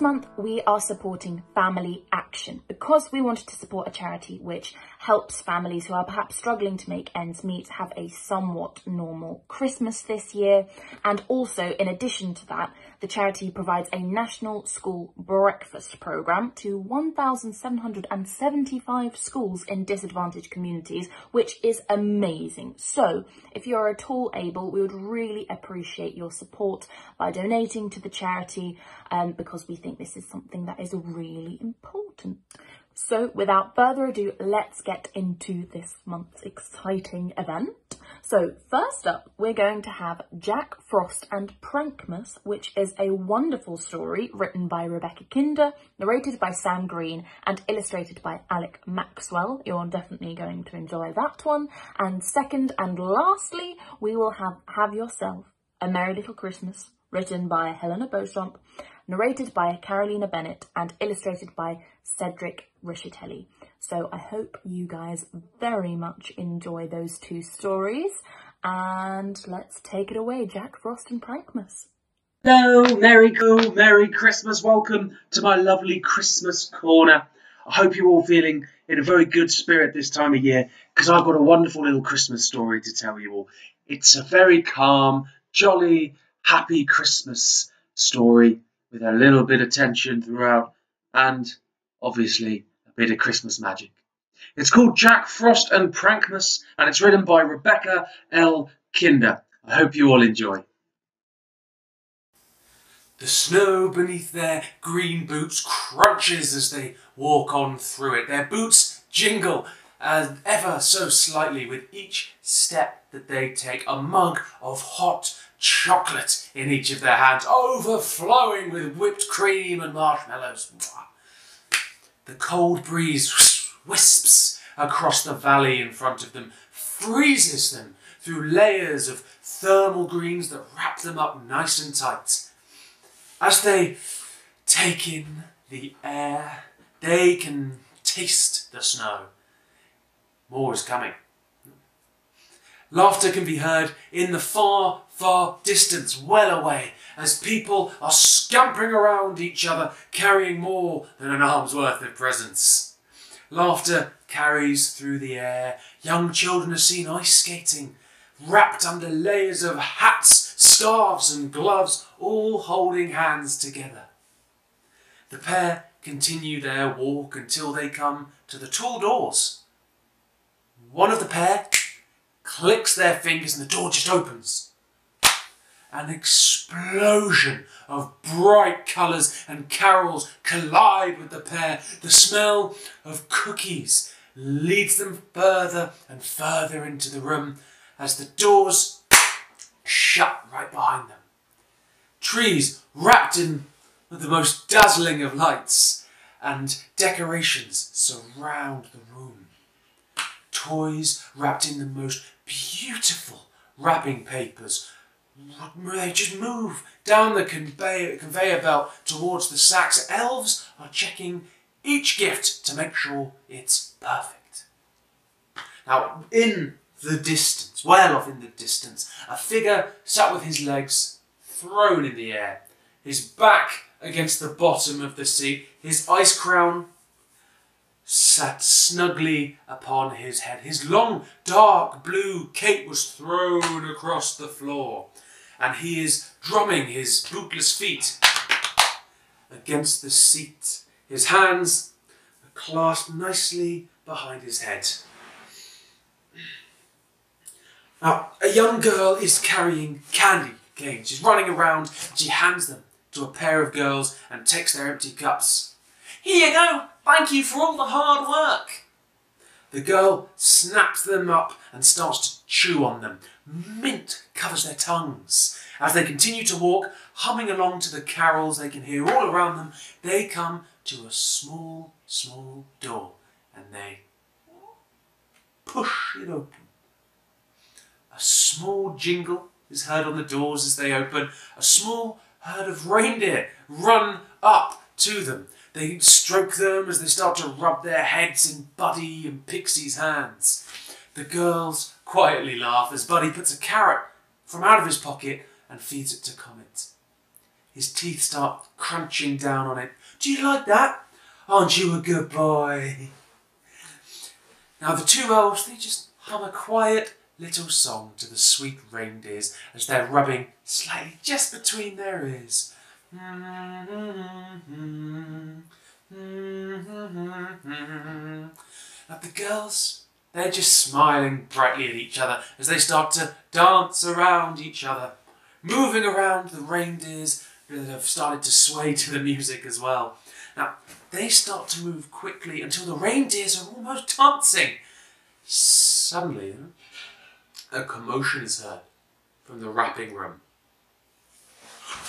This month, we are supporting Family Action because we wanted to support a charity which helps families who are perhaps struggling to make ends meet have a somewhat normal Christmas this year. And also, in addition to that, the charity provides a national school breakfast programme to 1,775 schools in disadvantaged communities, which is amazing. So, if you're at all able, we would really appreciate your support by donating to the charity um, because we think this is something that is really important. So without further ado, let's get into this month's exciting event. So first up, we're going to have Jack Frost and Prankmas, which is a wonderful story written by Rebecca Kinder, narrated by Sam Green, and illustrated by Alec Maxwell. You're definitely going to enjoy that one. And second and lastly, we will have Have Yourself a Merry Little Christmas, written by Helena Beauchamp, narrated by Carolina Bennett and illustrated by Cedric Rischitelli. So I hope you guys very much enjoy those two stories and let's take it away, Jack Frost and Prankmas. Hello, Merry Go, Merry Christmas. Welcome to my lovely Christmas corner. I hope you're all feeling in a very good spirit this time of year because I've got a wonderful little Christmas story to tell you all. It's a very calm, jolly, happy Christmas story with a little bit of tension throughout and obviously a bit of Christmas magic. It's called Jack Frost and Prankmas and it's written by Rebecca L. Kinder. I hope you all enjoy. The snow beneath their green boots crunches as they walk on through it. Their boots jingle ever so slightly with each step that they take. A mug of hot chocolate in each of their hands, overflowing with whipped cream and marshmallows. The cold breeze wisps across the valley in front of them, freezes them through layers of thermal greens that wrap them up nice and tight. As they take in the air, they can taste the snow. More is coming. Laughter can be heard in the far, far distance, well away, as people are scampering around each other, carrying more than an arm's worth of presents. Laughter carries through the air. Young children are seen ice skating, wrapped under layers of hats, scarves, and gloves, all holding hands together. The pair continue their walk until they come to the tall doors. One of the pair clicks their fingers and the door just opens. An explosion of bright colours and carols collide with the pair. The smell of cookies leads them further and further into the room as the doors shut right behind them. Trees wrapped in the most dazzling of lights and decorations surround the room. Toys wrapped in the most beautiful wrapping papers. They just move down the conveyor, belt towards the sacks. Elves are checking each gift to make sure it's perfect. Now, in the distance, well off in the distance, a figure sat with his legs thrown in the air, his back against the bottom of the seat, his ice crown sat snugly upon his head. His long, dark blue cape was thrown across the floor, and he is drumming his bootless feet against the seat. His hands are clasped nicely behind his head. Now, a young girl is carrying candy canes. She's running around, she hands them to a pair of girls and takes their empty cups. Here you go, Thank you for all the hard work. The girl snaps them up and starts to chew on them. Mint covers their tongues. As they continue to walk, humming along to the carols they can hear all around them, they come to a small, small door and they push it open. A small jingle is heard on the doors as they open. A small herd of reindeer run up to them. They stroke them as they start to rub their heads in Buddy and Pixie's hands. The girls quietly laugh as Buddy puts a carrot from out of his pocket and feeds it to Comet. his teeth start crunching down on it. Do you like that? Aren't you a good boy? Now the two elves, they just hum a quiet little song to the sweet reindeers as they're rubbing slightly just between their ears. Now the girls, they're just smiling brightly at each other as they start to dance around each other, moving around the reindeers that have started to sway to the music as well. Now, they start to move quickly until the reindeers are almost dancing. Suddenly, a commotion is heard from the wrapping room.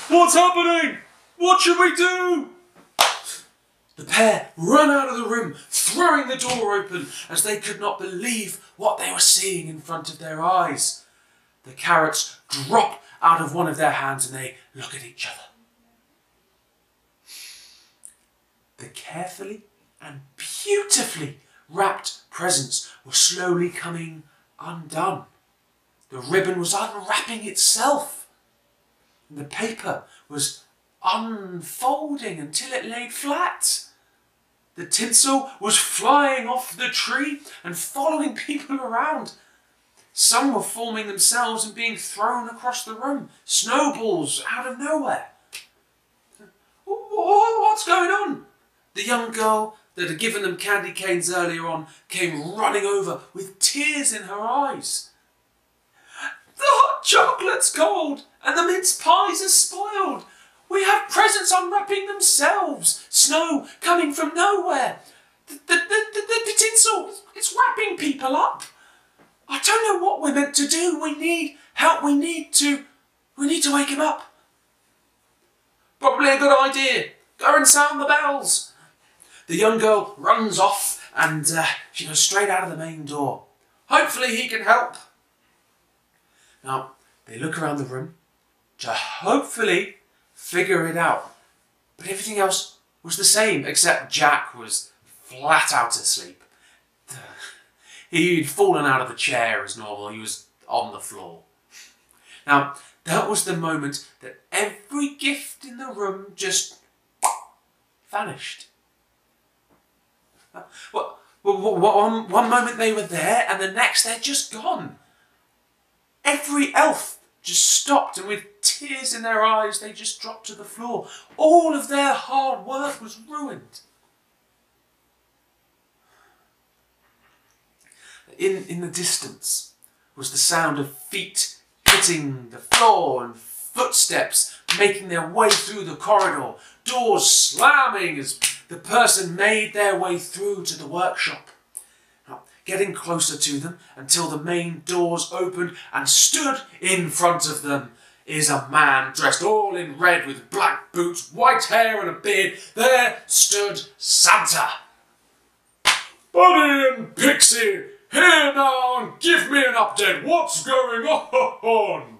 What's happening? What should we do? The pair run out of the room, throwing the door open as they could not believe what they were seeing in front of their eyes. The carrots drop out of one of their hands and they look at each other. The carefully and beautifully wrapped presents were slowly coming undone. The ribbon was unwrapping itself. The paper was unfolding until it laid flat. The tinsel was flying off the tree and following people around. Some were forming themselves and being thrown across the room, snowballs out of nowhere. What's going on? The young girl that had given them candy canes earlier on came running over with tears in her eyes. The hot chocolate's cold and the mince pies are spoiled. We have presents unwrapping themselves. Snow coming from nowhere. The, the, the, the, the tinsel, it's wrapping people up. I don't know what we're meant to do. We need help. We need to, we need to wake him up. Probably a good idea. Go and sound the bells. The young girl runs off and uh, she goes straight out of the main door. Hopefully he can help. Now, they look around the room to hopefully figure it out. But everything else was the same, except Jack was flat out asleep. He'd fallen out of the chair as normal, he was on the floor. Now, that was the moment that every gift in the room just vanished. Well, one, one moment they were there, and the next they're just gone. Every elf just stopped and with tears in their eyes they just dropped to the floor. All of their hard work was ruined. In, in the distance was the sound of feet hitting the floor and footsteps making their way through the corridor, doors slamming as the person made their way through to the workshop getting closer to them until the main doors opened and stood in front of them is a man dressed all in red with black boots, white hair and a beard. There stood Santa. Buddy and Pixie, here now and give me an update. What's going on?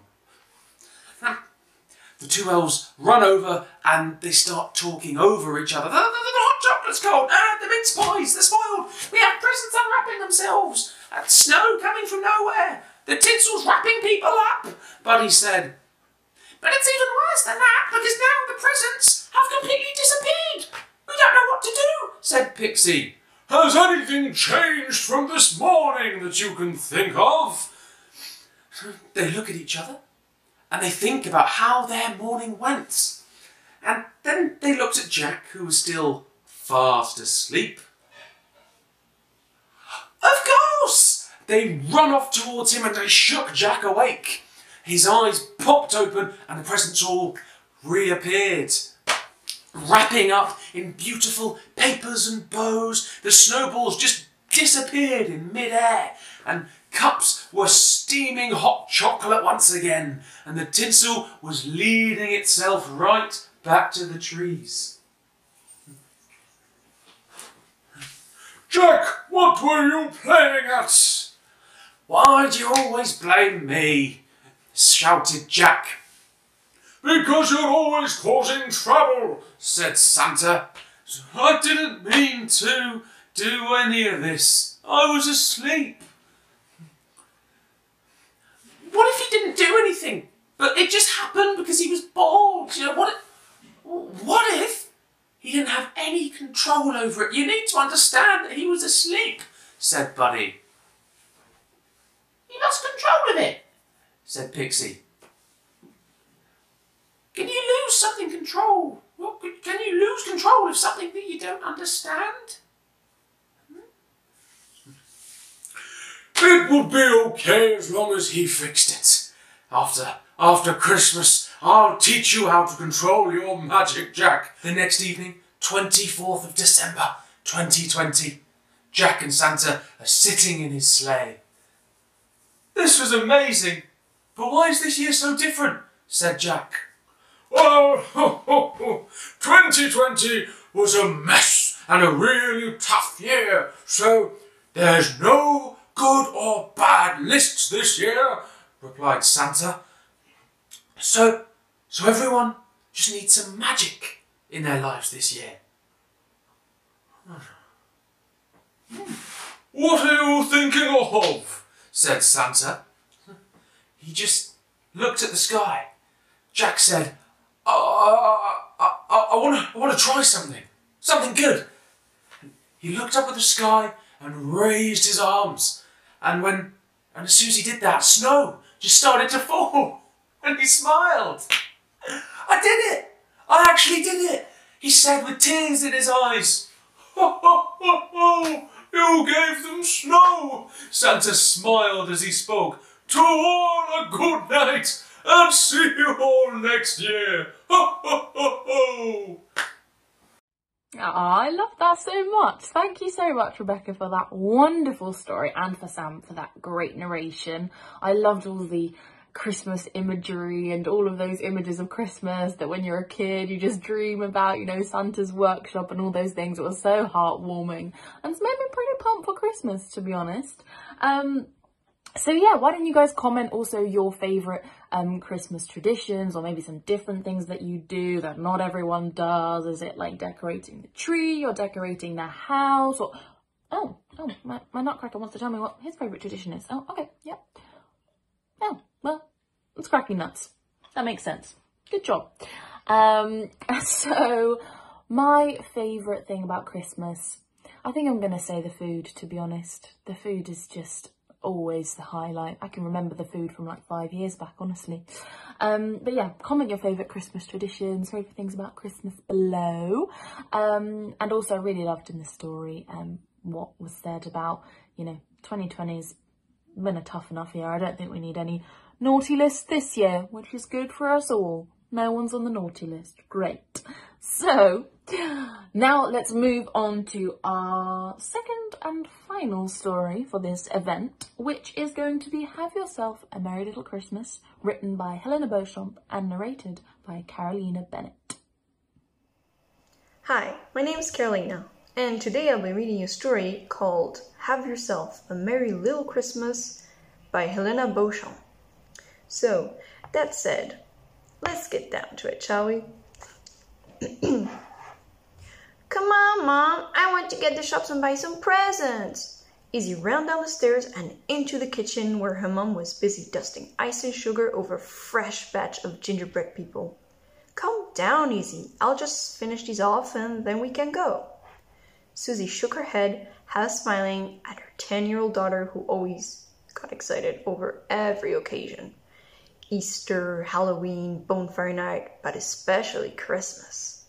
The two elves run over and they start talking over each other. The, the, the chocolate's cold. Ah, the mince pies, they're spoiled. We have presents unwrapping themselves. And snow coming from nowhere. The tinsel's wrapping people up. Buddy said, But it's even worse than that because now the presents have completely disappeared. We don't know what to do, said Pixie. Has anything changed from this morning that you can think of? They look at each other and they think about how their morning went. And then they looked at Jack, who was still fast asleep. Of course! They run off towards him and they shook Jack awake. His eyes popped open and the presents all reappeared. Wrapping up in beautiful papers and bows, the snowballs just disappeared in midair and cups were steaming hot chocolate once again and the tinsel was leading itself right back to the trees. Jack, what were you playing at? Why do you always blame me? shouted Jack. Because you're always causing trouble, said Santa. I didn't mean to do any of this. I was asleep. What if he didn't do anything? But it just happened because he was bored. You know, what, What if he didn't have any control over it? You need to understand that he was asleep, said Buddy. He lost control of it, said Pixie. Can you lose something control? Can you lose control of something that you don't understand? Hmm? It would be okay as long as he fixed it. After after Christmas, I'll teach you how to control your magic, Jack. The next evening, 24th of December, 2020, Jack and Santa are sitting in his sleigh. This was amazing, but why is this year so different? said Jack. Oh, 2020 was a mess and a really tough year, so there's no good or bad lists this year, replied Santa. So, so everyone just needs some magic in their lives this year. Hmm. What are you thinking of? said Santa. He just looked at the sky. Jack said, I, I, I, to I wanna try something. Something good. He looked up at the sky and raised his arms. And when and as soon as he did that, snow just started to fall. And he smiled. I did it! I actually did it! He said with tears in his eyes. Ho, ho, ho, ho! You gave them snow! Santa smiled as he spoke. To all a good night, and see you all next year! Ho, ho, ho, ho! Oh, I love that so much. Thank you so much, Rebecca, for that wonderful story and for Sam for that great narration. I loved all the Christmas imagery and all of those images of Christmas that when you're a kid you just dream about, you know, Santa's workshop and all those things. It was so heartwarming and it's made me pretty pumped for Christmas, to be honest. Um, so yeah, why don't you guys comment also your favourite um, Christmas traditions or maybe some different things that you do that not everyone does? Is it like decorating the tree or decorating the house or... Oh, oh, my, my nutcracker wants to tell me what his favourite tradition is. Oh, okay, yeah. Oh, well, it's cracking nuts. That makes sense. Good job. Um, so, my favourite thing about Christmas, I think I'm going to say the food, to be honest. The food is just always the highlight. I can remember the food from like five years back, honestly. Um, but yeah, comment your favourite Christmas traditions, favourite things about Christmas below. Um, and also I really loved in the story um, what was said about, you know, 2020's been a tough enough year. I don't think we need any naughty list this year, which is good for us all. No one's on the naughty list. Great. So, now let's move on to our second and final story for this event, which is going to be Have Yourself a Merry Little Christmas, written by Helena Beauchamp and narrated by Carolina Bennett. Hi, my name is Carolina, and today I'll be reading a story called Have Yourself a Merry Little Christmas by Helena Beauchamp. So, that said, let's get down to it, shall we? Come on, Mom, I want to get the shops and buy some presents. Izzy ran down the stairs and into the kitchen where her mom was busy dusting ice and sugar over a fresh batch of gingerbread people. Calm down, Izzy. I'll just finish these off and then we can go. Susie shook her head, half smiling at her 10 year old daughter who always got excited over every occasion. Easter, Halloween, bonfire night, but especially Christmas.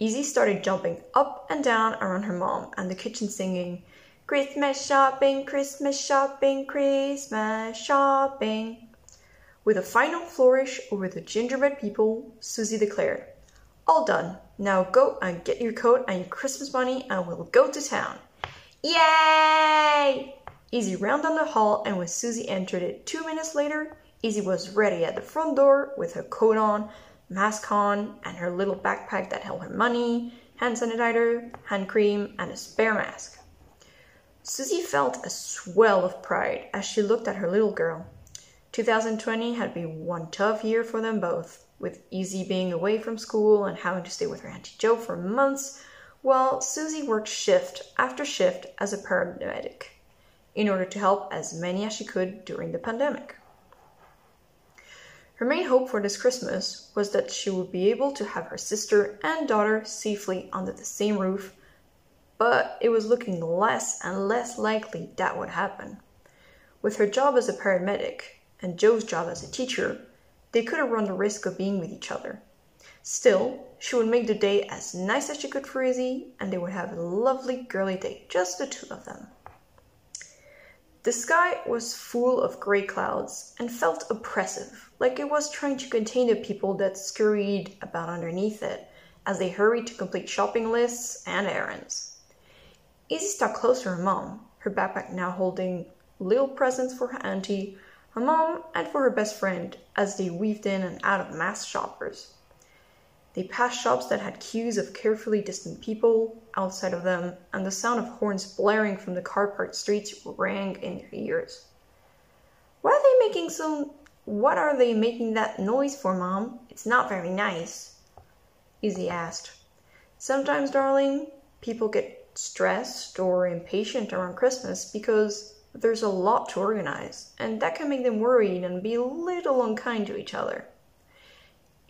Izzy started jumping up and down around her mom and the kitchen singing, Christmas shopping, Christmas shopping, Christmas shopping. With a final flourish over the gingerbread people, Susie declared, All done. Now go and get your coat and your Christmas money and we'll go to town. Yay! Izzy ran down the hall and when Susie entered it two minutes later, Izzy was ready at the front door with her coat on, mask on, and her little backpack that held her money, hand sanitizer, hand cream, and a spare mask. Susie felt a swell of pride as she looked at her little girl. 2020 had been one tough year for them both, with Izzy being away from school and having to stay with her Auntie Jo for months, while Susie worked shift after shift as a paramedic in order to help as many as she could during the pandemic. Her main hope for this Christmas was that she would be able to have her sister and daughter safely under the same roof, but it was looking less and less likely that would happen. With her job as a paramedic and Jo's job as a teacher, they couldn't run the risk of being with each other. Still, she would make the day as nice as she could for Izzy, and they would have a lovely girly day, just the two of them. The sky was full of grey clouds and felt oppressive, like it was trying to contain the people that scurried about underneath it as they hurried to complete shopping lists and errands. Izzy stuck close to her mom, her backpack now holding little presents for her auntie, her mom, and for her best friend as they weaved in and out of mass shoppers. They passed shops that had queues of carefully distant people outside of them, and the sound of horns blaring from the car parked streets rang in their ears. What are they making so what are they making that noise for, Mom? It's not very nice. Izzy asked. Sometimes, darling, people get stressed or impatient around Christmas because there's a lot to organize, and that can make them worried and be a little unkind to each other.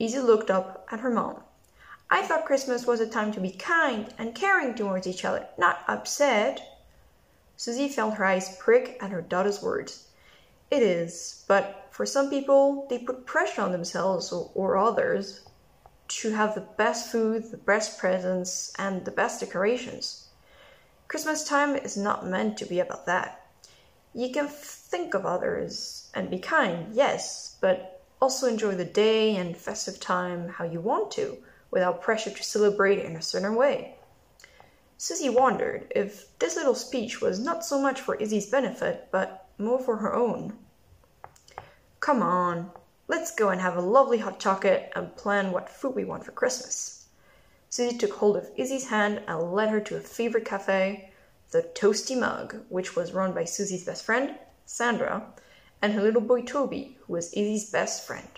Izzy looked up at her mom. I thought Christmas was a time to be kind and caring towards each other, not upset. Susie felt her eyes prick at her daughter's words. It is, but for some people, they put pressure on themselves or others to have the best food, the best presents, and the best decorations. Christmas time is not meant to be about that. You can think of others and be kind, yes, but also enjoy the day and festive time how you want to, without pressure to celebrate in a certain way. Susie wondered if this little speech was not so much for Izzy's benefit, but more for her own. Come on, let's go and have a lovely hot chocolate and plan what food we want for Christmas. Susie took hold of Izzy's hand and led her to a favorite cafe, the Toasty Mug, which was run by Susie's best friend, Sandra, and her little boy Toby, who was Izzy's best friend.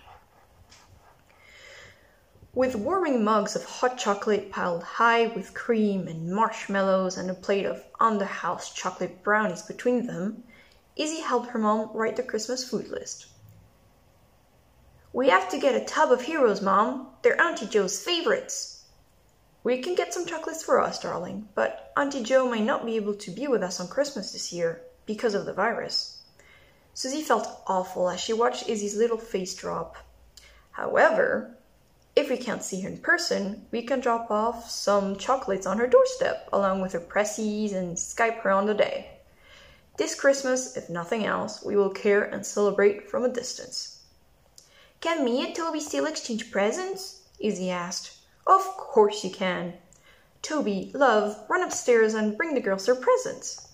With warming mugs of hot chocolate piled high with cream and marshmallows and a plate of the house chocolate brownies between them, Izzy helped her mom write the Christmas food list. We have to get a tub of heroes, Mom. They're Auntie Jo's favorites. We can get some chocolates for us, darling, but Auntie Joe might not be able to be with us on Christmas this year because of the virus. Susie felt awful as she watched Izzy's little face drop. However, if we can't see her in person, we can drop off some chocolates on her doorstep along with her pressies and Skype her on the day. This Christmas, if nothing else, we will care and celebrate from a distance. Can me and Toby still exchange presents? Izzy asked. Of course you can. Toby, love, run upstairs and bring the girls their presents.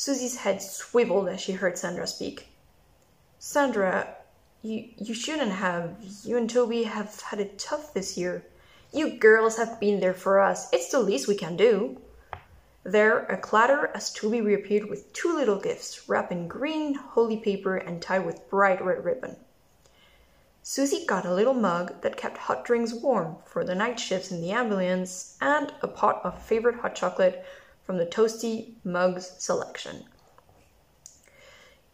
Susie's head swiveled as she heard Sandra speak. Sandra, you, you shouldn't have. You and Toby have had it tough this year. You girls have been there for us. It's the least we can do. There, a clatter as Toby reappeared with two little gifts, wrapped in green holy paper and tied with bright red ribbon. Susie got a little mug that kept hot drinks warm for the night shifts in the ambulance and a pot of favorite hot chocolate from the Toasty Mugs selection.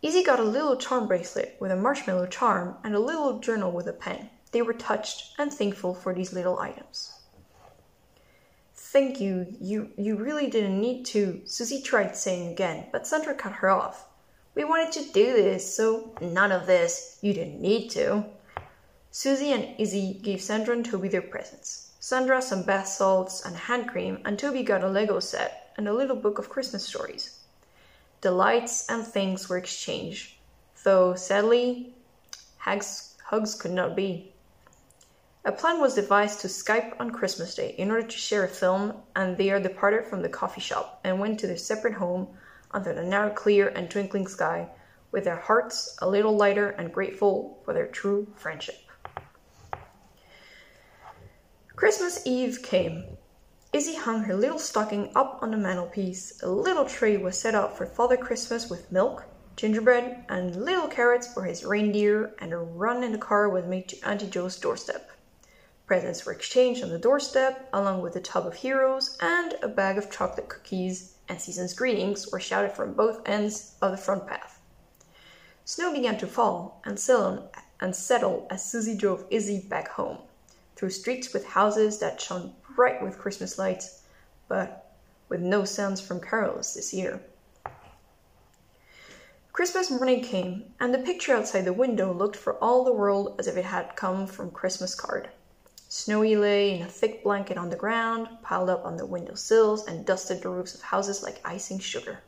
Izzy got a little charm bracelet with a marshmallow charm and a little journal with a pen. They were touched and thankful for these little items. Thank you, you, you really didn't need to, Susie tried saying again, but Sandra cut her off. We wanted to do this, so none of this. You didn't need to. Susie and Izzy gave Sandra and Toby their presents. Sandra some bath salts and hand cream, and Toby got a Lego set and a little book of Christmas stories. Delights and things were exchanged, though sadly, hugs, hugs could not be. A plan was devised to Skype on Christmas Day in order to share a film, and they departed from the coffee shop and went to their separate home under the now clear and twinkling sky, with their hearts a little lighter and grateful for their true friendship. Christmas Eve came, Izzy hung her little stocking up on the mantelpiece. A little tray was set out for Father Christmas with milk, gingerbread, and little carrots for his reindeer, and a run in the car was made to Auntie Jo's doorstep. Presents were exchanged on the doorstep, along with a tub of heroes and a bag of chocolate cookies, and season's greetings were shouted from both ends of the front path. Snow began to fall, and settle as Susie drove Izzy back home, through streets with houses that shone bright with Christmas lights, but with no sounds from carols this year. Christmas morning came, and the picture outside the window looked for all the world as if it had come from Christmas card. Snowy lay in a thick blanket on the ground, piled up on the window sills, and dusted the roofs of houses like icing sugar.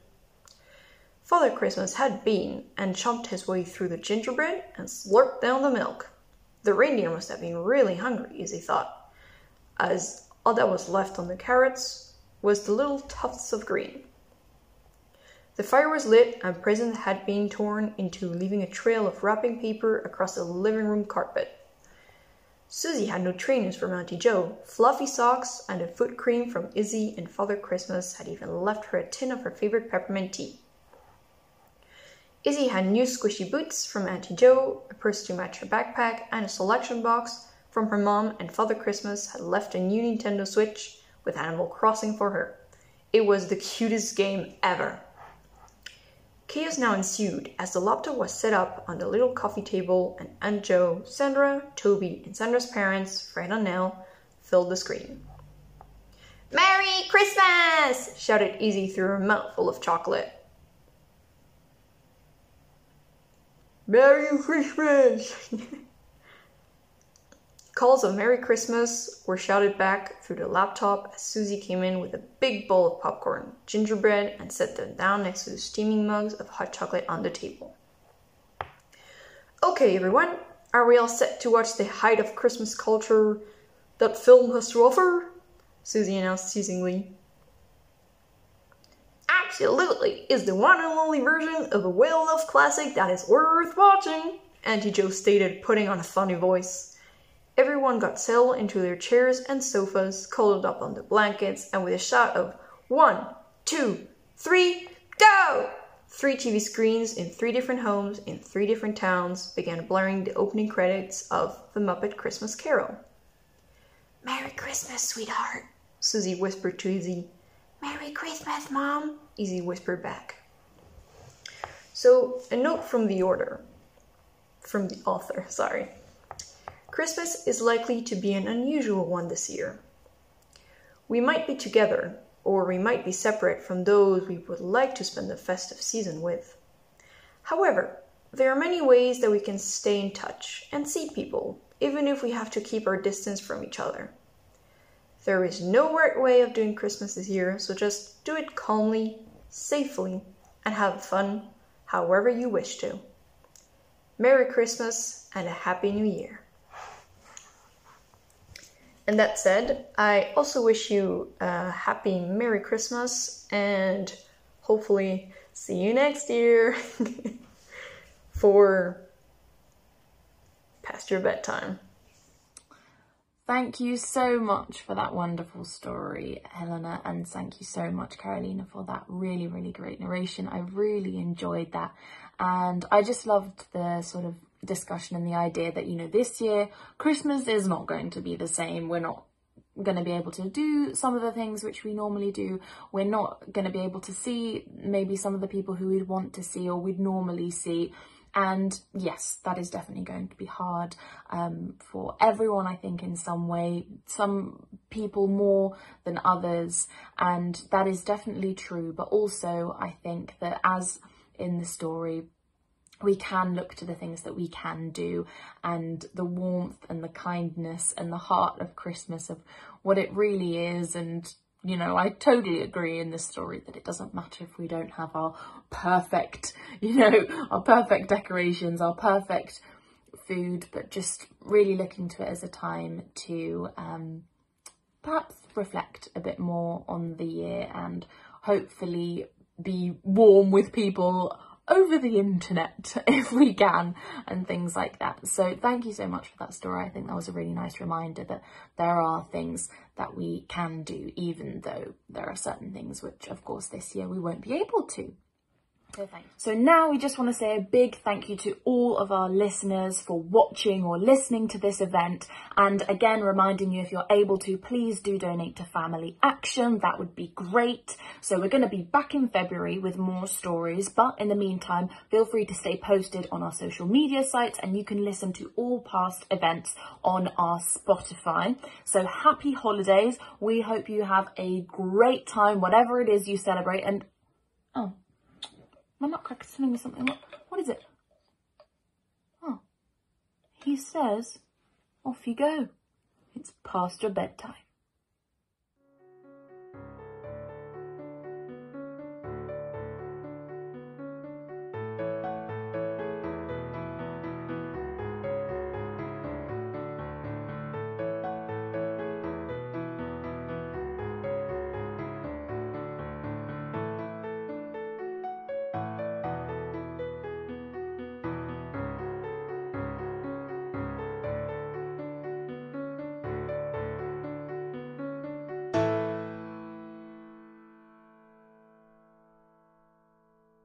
Father Christmas had been and chomped his way through the gingerbread and slurped down the milk. The reindeer must have been really hungry, Izzy thought, as all that was left on the carrots was the little tufts of green. The fire was lit and presents had been torn into, leaving a trail of wrapping paper across the living room carpet. Susie had no trainers from Auntie Jo, fluffy socks, and a foot cream from Izzy, and Father Christmas had even left her a tin of her favorite peppermint tea. Izzy had new squishy boots from Auntie Jo, a purse to match her backpack, and a selection box from her mom, and Father Christmas had left a new Nintendo Switch with Animal Crossing for her. It was the cutest game ever. Chaos now ensued as the laptop was set up on the little coffee table and Aunt Jo, Sandra, Toby, and Sandra's parents, Fred and Nell, filled the screen. Merry Christmas! shouted Izzy through a mouthful of chocolate. Merry Christmas! Calls of Merry Christmas were shouted back through the laptop as Susie came in with a big bowl of popcorn, gingerbread, and set them down next to the steaming mugs of hot chocolate on the table. Okay, everyone, are we all set to watch the height of Christmas culture that film has to offer? Susie announced teasingly. Absolutely, is the one and only version of a well-loved classic that is worth watching, Auntie Jo stated, putting on a funny voice. Everyone got settled into their chairs and sofas, cuddled up on the blankets, and with a shout of one, two, three, go! Three TV screens in three different homes in three different towns began blaring the opening credits of The Muppet Christmas Carol. Merry Christmas, sweetheart, Susie whispered to Izzy. Merry Christmas, Mom, Izzy whispered back. So, a note from the order. From the author, sorry. Christmas is likely to be an unusual one this year. We might be together, or we might be separate from those we would like to spend the festive season with. However, there are many ways that we can stay in touch and see people, even if we have to keep our distance from each other. There is no right way of doing Christmas this year, so just do it calmly, safely, and have fun however you wish to. Merry Christmas and a Happy New Year. And that said, I also wish you a happy Merry Christmas and hopefully see you next year for past your bedtime. Thank you so much for that wonderful story, Helena, and thank you so much, Carolina, for that really, really great narration. I really enjoyed that, and I just loved the sort of discussion and the idea that, you know, this year Christmas is not going to be the same. We're not going to be able to do some of the things which we normally do. We're not going to be able to see maybe some of the people who we'd want to see or we'd normally see. And yes, that is definitely going to be hard um, for everyone, I think, in some way. Some people more than others. And that is definitely true. But also, I think that as in the story, we can look to the things that we can do and the warmth and the kindness and the heart of Christmas of what it really is and you know, I totally agree in this story that it doesn't matter if we don't have our perfect, you know, our perfect decorations, our perfect food, but just really looking to it as a time to um, perhaps reflect a bit more on the year and hopefully be warm with people over the internet if we can and things like that. So thank you so much for that story. I think that was a really nice reminder that there are things that we can do even though there are certain things which of course this year we won't be able to. So now we just want to say a big thank you to all of our listeners for watching or listening to this event. And again, reminding you if you're able to, please do donate to Family Action. That would be great. So we're going to be back in February with more stories. But in the meantime, feel free to stay posted on our social media sites and you can listen to all past events on our Spotify. So happy holidays. We hope you have a great time, whatever it is you celebrate. And oh, my nutcracker's telling me something. What, what is it? Oh, he says, off you go. It's past your bedtime.